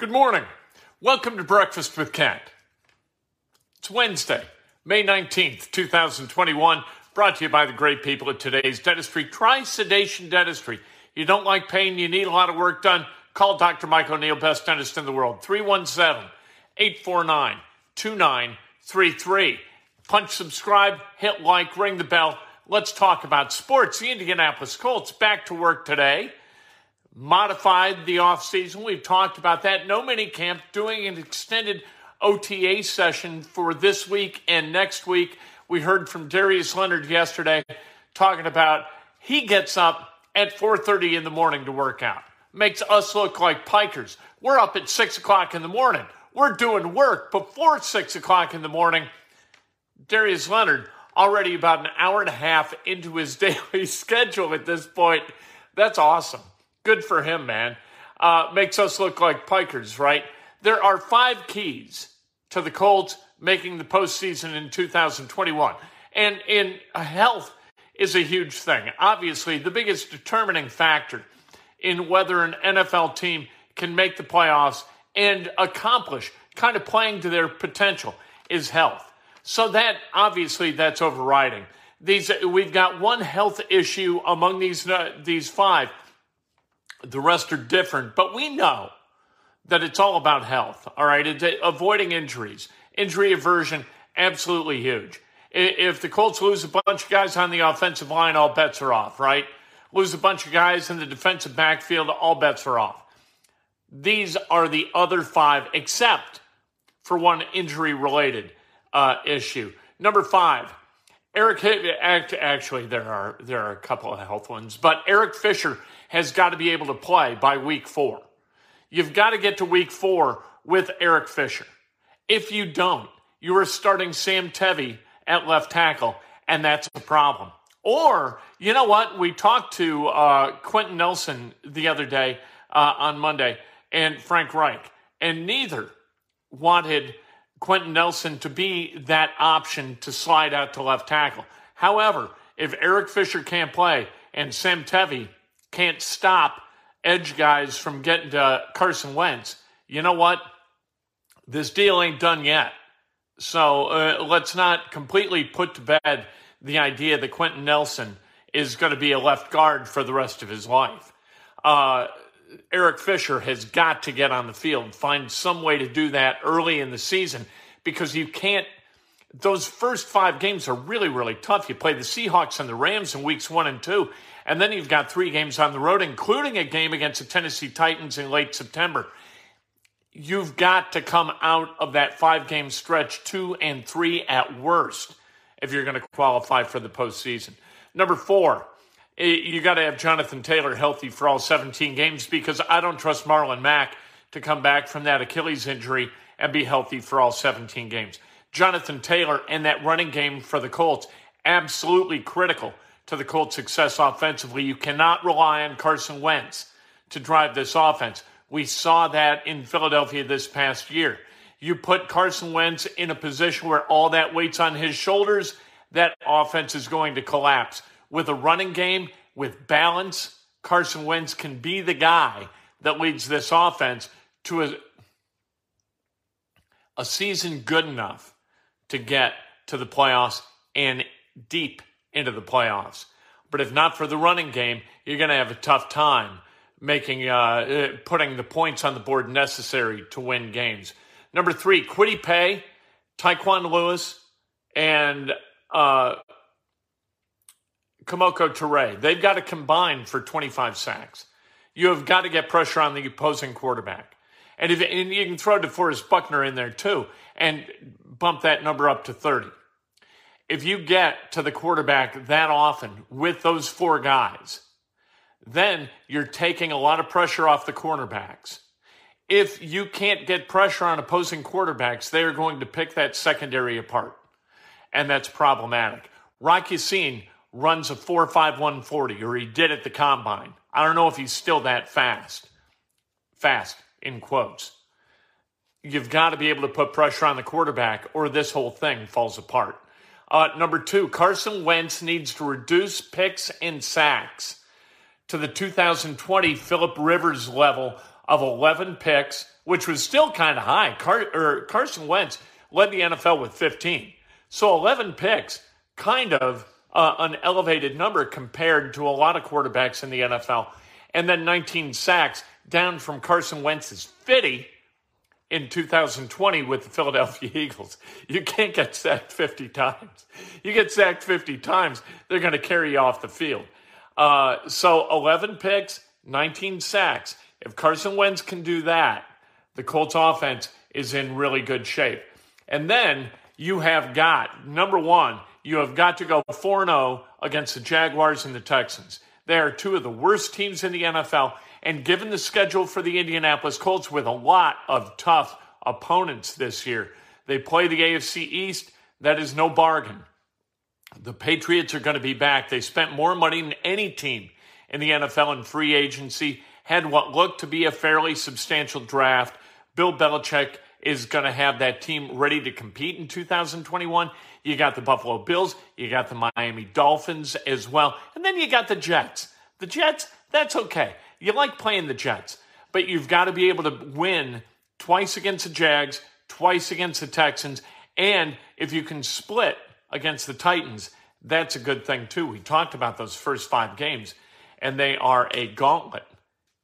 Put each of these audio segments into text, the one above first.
Good morning. Welcome to Breakfast with Kent. It's Wednesday, May 19th, 2021, brought to you by the great people at today's dentistry. Try sedation dentistry. You don't like pain, you need a lot of work done. Call Dr. Mike O'Neill, best dentist in the world, 317 849 2933. Punch subscribe, hit like, ring the bell. Let's talk about sports. The Indianapolis Colts back to work today modified the offseason. We've talked about that. No mini camp, doing an extended OTA session for this week and next week. We heard from Darius Leonard yesterday talking about he gets up at 4.30 in the morning to work out. Makes us look like pikers. We're up at 6 o'clock in the morning. We're doing work before 6 o'clock in the morning. Darius Leonard already about an hour and a half into his daily schedule at this point. That's awesome. Good for him, man. Uh, makes us look like pikers, right? There are five keys to the Colts making the postseason in 2021. And in health is a huge thing. Obviously, the biggest determining factor in whether an NFL team can make the playoffs and accomplish kind of playing to their potential is health. So that obviously that's overriding. These we've got one health issue among these uh, these five the rest are different, but we know that it's all about health. All right, it's avoiding injuries, injury aversion, absolutely huge. If the Colts lose a bunch of guys on the offensive line, all bets are off. Right, lose a bunch of guys in the defensive backfield, all bets are off. These are the other five, except for one injury-related uh, issue. Number five, Eric. Actually, there are there are a couple of health ones, but Eric Fisher has got to be able to play by week four. You've got to get to week four with Eric Fisher. If you don't, you are starting Sam Tevi at left tackle, and that's a problem. Or, you know what? We talked to uh, Quenton Nelson the other day uh, on Monday and Frank Reich, and neither wanted Quenton Nelson to be that option to slide out to left tackle. However, if Eric Fisher can't play and Sam Tevi can't stop edge guys from getting to Carson Wentz, you know what? This deal ain't done yet. So uh, let's not completely put to bed the idea that Quenton Nelson is going to be a left guard for the rest of his life. Uh, Eric Fisher has got to get on the field, find some way to do that early in the season because you can't. Those first five games are really, really tough. You play the Seahawks and the Rams in weeks one and two. And then you've got three games on the road, including a game against the Tennessee Titans in late September. You've got to come out of that five game stretch two and three at worst if you're going to qualify for the postseason. Number four, you got to have Jonathan Taylor healthy for all 17 games because I don't trust Marlon Mack to come back from that Achilles injury and be healthy for all 17 games. Jonathan Taylor and that running game for the Colts, absolutely critical to the Colts' success offensively. You cannot rely on Carson Wentz to drive this offense. We saw that in Philadelphia this past year. You put Carson Wentz in a position where all that weight's on his shoulders, that offense is going to collapse. With a running game, with balance, Carson Wentz can be the guy that leads this offense to a, a season good enough to get to the playoffs and deep into the playoffs. But if not for the running game, you're going to have a tough time making uh, uh, putting the points on the board necessary to win games. Number three, Kwity Paye, Tyquan Lewis, and uh, Kemoko Turay. They've got to combine for 25 sacks. You have got to get pressure on the opposing quarterback. And, if, and you can throw DeForest Buckner in there too and bump that number up to 30. If you get to the quarterback that often with those four guys, then you're taking a lot of pressure off the cornerbacks. If you can't get pressure on opposing quarterbacks, they are going to pick that secondary apart. And that's problematic. Rock Ya-Sin runs a 4.5140, or he did at the combine. I don't know if he's still that fast. Fast, in quotes. You've got to be able to put pressure on the quarterback, or this whole thing falls apart. Uh, number two, Carson Wentz needs to reduce picks and sacks to the 2020 Philip Rivers level of 11 picks, which was still kind of high. Car- Carson Wentz led the NFL with 15. So 11 picks, kind of uh, an elevated number compared to a lot of quarterbacks in the NFL. And then 19 sacks, down from Carson Wentz's 50 in 2020 with the Philadelphia Eagles. You can't get sacked 50 times. You get sacked 50 times, they're going to carry you off the field. Uh, so 11 picks, 19 sacks. If Carson Wentz can do that, the Colts offense is in really good shape. And then you have got, number one, you have got to go 4 0 against the Jaguars and the Texans. They are two of the worst teams in the NFL. And given the schedule for the Indianapolis Colts with a lot of tough opponents this year, they play the AFC East. That is no bargain. The Patriots are going to be back. They spent more money than any team in the NFL in free agency, had what looked to be a fairly substantial draft. Bill Belichick is going to have that team ready to compete in 2021. You got the Buffalo Bills, you got the Miami Dolphins as well, and then you got the Jets. The Jets, that's okay. You like playing the Jets, but you've got to be able to win twice against the Jags, twice against the Texans, and if you can split against the Titans, that's a good thing too. We talked about those first five games, and they are a gauntlet.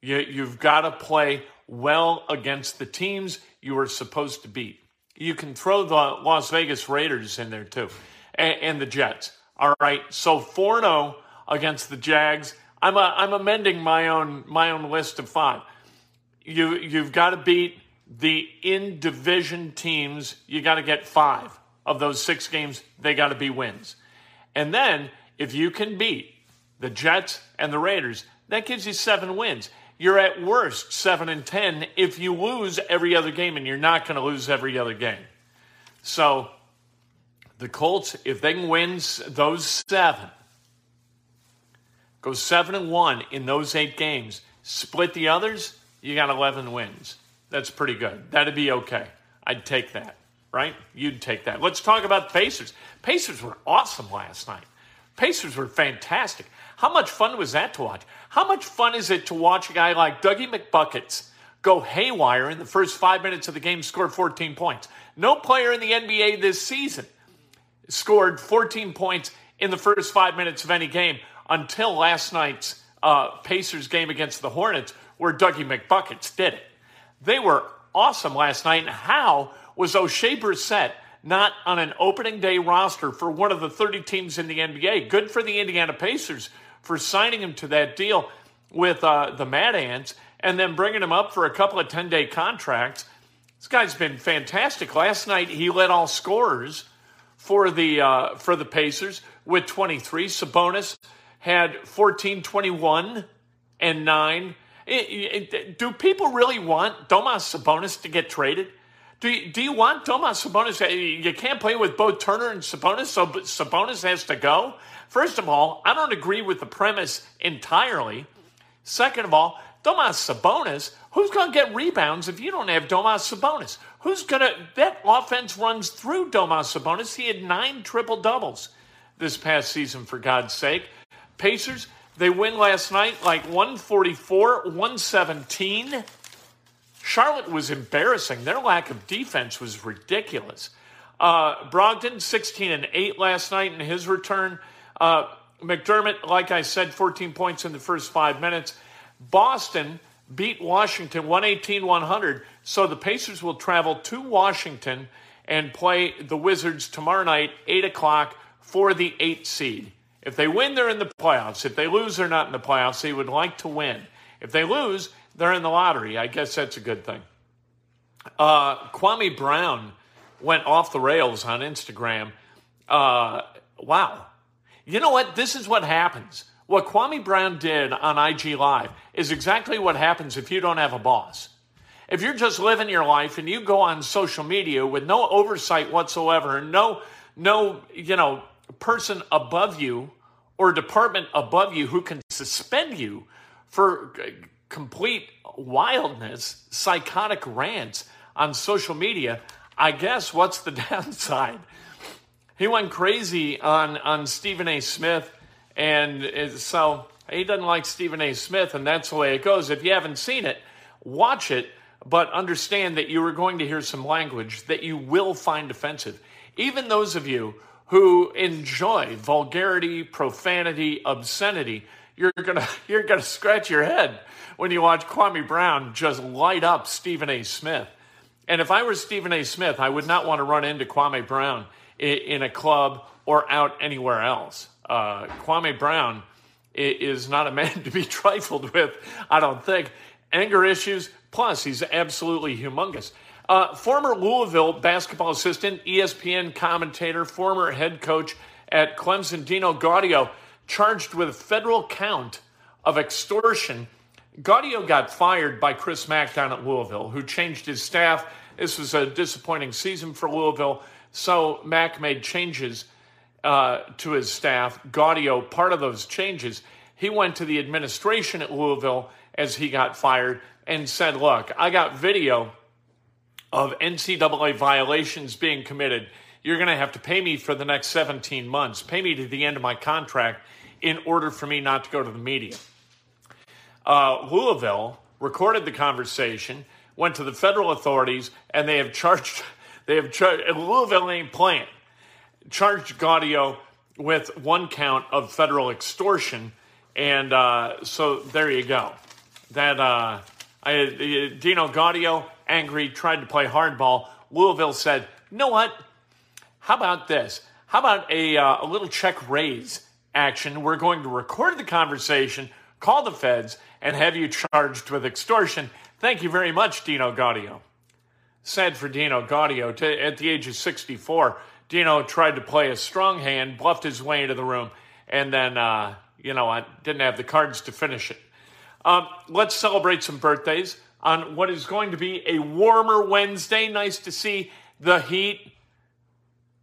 You, you've got to play well against the teams you were supposed to beat. You can throw the Las Vegas Raiders in there too, and, and the Jets. All right, so 4 0 against the Jags. I'm, a, I'm amending my own, my own list of five. You, you've got to beat the in division teams. You got to get five of those six games, they got to be wins. And then if you can beat the Jets and the Raiders, that gives you seven wins. You're at worst seven and ten if you lose every other game, and you're not going to lose every other game. So the Colts, if they can win those seven, go seven and one in those eight games, split the others, you got 11 wins. That's pretty good. That'd be okay. I'd take that, right? You'd take that. Let's talk about the Pacers. Pacers were awesome last night. Pacers were fantastic. How much fun was that to watch? How much fun is it to watch a guy like Dougie McBuckets go haywire in the first five minutes of the game, score 14 points? No player in the NBA this season scored 14 points in the first five minutes of any game until last night's uh, Pacers game against the Hornets, where Dougie McBuckets did it. They were awesome last night. And how was Oshae Brissett not on an opening day roster for one of the 30 teams in the NBA? Good for the Indiana Pacers for signing him to that deal with uh, the Mad Ants and then bringing him up for a couple of 10 day contracts. This guy's been fantastic. Last night he led all scorers for the uh, for the Pacers with 23. Sabonis had 14, 21, and 9. It, it, do people really want Domas Sabonis to get traded? Do you, do you want Domas Sabonis? Eh, you can't play with both Turner and Sabonis, so Sabonis has to go. First of all, I don't agree with the premise entirely. Second of all, Domas Sabonis, who's going to get rebounds if you don't have Domas Sabonis? Who's going to, that offense runs through Domas Sabonis. He had nine triple doubles this past season, for God's sake. Pacers, they win last night like 144, 117. Charlotte was embarrassing. Their lack of defense was ridiculous. Uh, Brogdon, 16 and 8 last night in his return. Uh, McDermott, like I said, 14 points in the first five minutes. Boston beat Washington 118 100. So the Pacers will travel to Washington and play the Wizards tomorrow night, 8 o'clock, for the eight seed. If they win, they're in the playoffs. If they lose, they're not in the playoffs. They would like to win. If they lose, they're in the lottery. I guess that's a good thing. Uh, Kwame Brown went off the rails on Instagram. Uh, wow. You know what? This is what happens. What Kwame Brown did on IG Live is exactly what happens if you don't have a boss. If you're just living your life and you go on social media with no oversight whatsoever, no, no, you know, person above you or department above you who can suspend you for complete wildness, psychotic rants on social media, I guess what's the downside? He went crazy on, on Stephen A. Smith, and so he doesn't like Stephen A. Smith, and that's the way it goes. If you haven't seen it, watch it, but understand that you are going to hear some language that you will find offensive. Even those of you who enjoy vulgarity, profanity, obscenity, you're gonna you're gonna scratch your head when you watch Kwame Brown just light up Stephen A. Smith. And if I were Stephen A. Smith, I would not want to run into Kwame Brown in, a club or out anywhere else. Uh, Kwame Brown is not a man to be trifled with, I don't think. Anger issues, plus, he's absolutely humongous. Uh, former Louisville basketball assistant, ESPN commentator, former head coach at Clemson, Dino Gaudio, charged with a federal count of extortion. Gaudio got fired by Chris Mack down at Louisville, who changed his staff. This was a disappointing season for Louisville, so Mack made changes uh, to his staff. Gaudio, part of those changes, he went to the administration at Louisville as he got fired and said, Look, I got video of NCAA violations being committed, you're going to have to pay me for the next 17 months, pay me to the end of my contract in order for me not to go to the media. Uh, Louisville recorded the conversation, went to the federal authorities, and they have charged, they have charged, Louisville ain't playing, charged Gaudio with one count of federal extortion. And uh, so there you go. That uh, I, Dino Gaudio angry, tried to play hardball. Louisville said, you know what? How about this? How about a, uh, a little check raise action? We're going to record the conversation, call the feds, and have you charged with extortion. Thank you very much, Dino Gaudio. Sad for Dino Gaudio. At the age of 64, Dino tried to play a strong hand, bluffed his way into the room, and then, uh, you know, I didn't have the cards to finish it. Um, let's celebrate some birthdays on what is going to be a warmer Wednesday. Nice to see the heat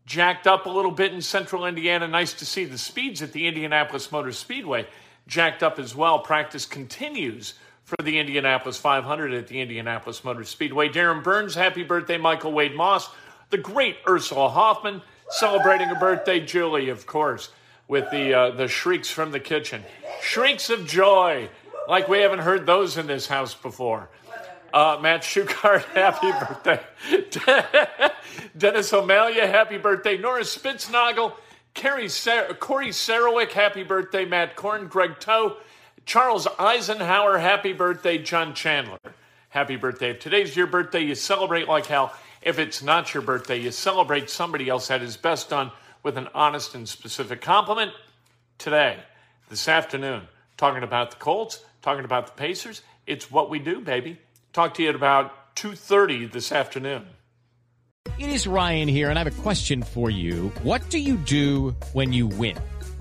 jacked up a little bit in central Indiana. Nice to see the speeds at the Indianapolis Motor Speedway jacked up as well. Practice continues for the Indianapolis 500 at the Indianapolis Motor Speedway. Darren Burns, happy birthday, Michael Wade Moss. The great Ursula Hoffman celebrating a birthday. Julie, of course, with the uh, the shrieks from the kitchen, shrieks of joy, like we haven't heard those in this house before. Uh, Matt Shukart, happy birthday. Dennis O'Malley, happy birthday. Nora Spitznagel, Carrie Sar- Corey Sarawick, happy birthday. Matt Korn, Greg Toe, Charles Eisenhower, happy birthday. John Chandler, happy birthday. If today's your birthday, you celebrate like hell. If it's not your birthday, you celebrate somebody else had his best done with an honest and specific compliment. Today, this afternoon, talking about the Colts, talking about the Pacers. It's what we do, baby. Talk to you at about 2.30 this afternoon. It is Ryan here, and I have a question for you. What do you do when you win?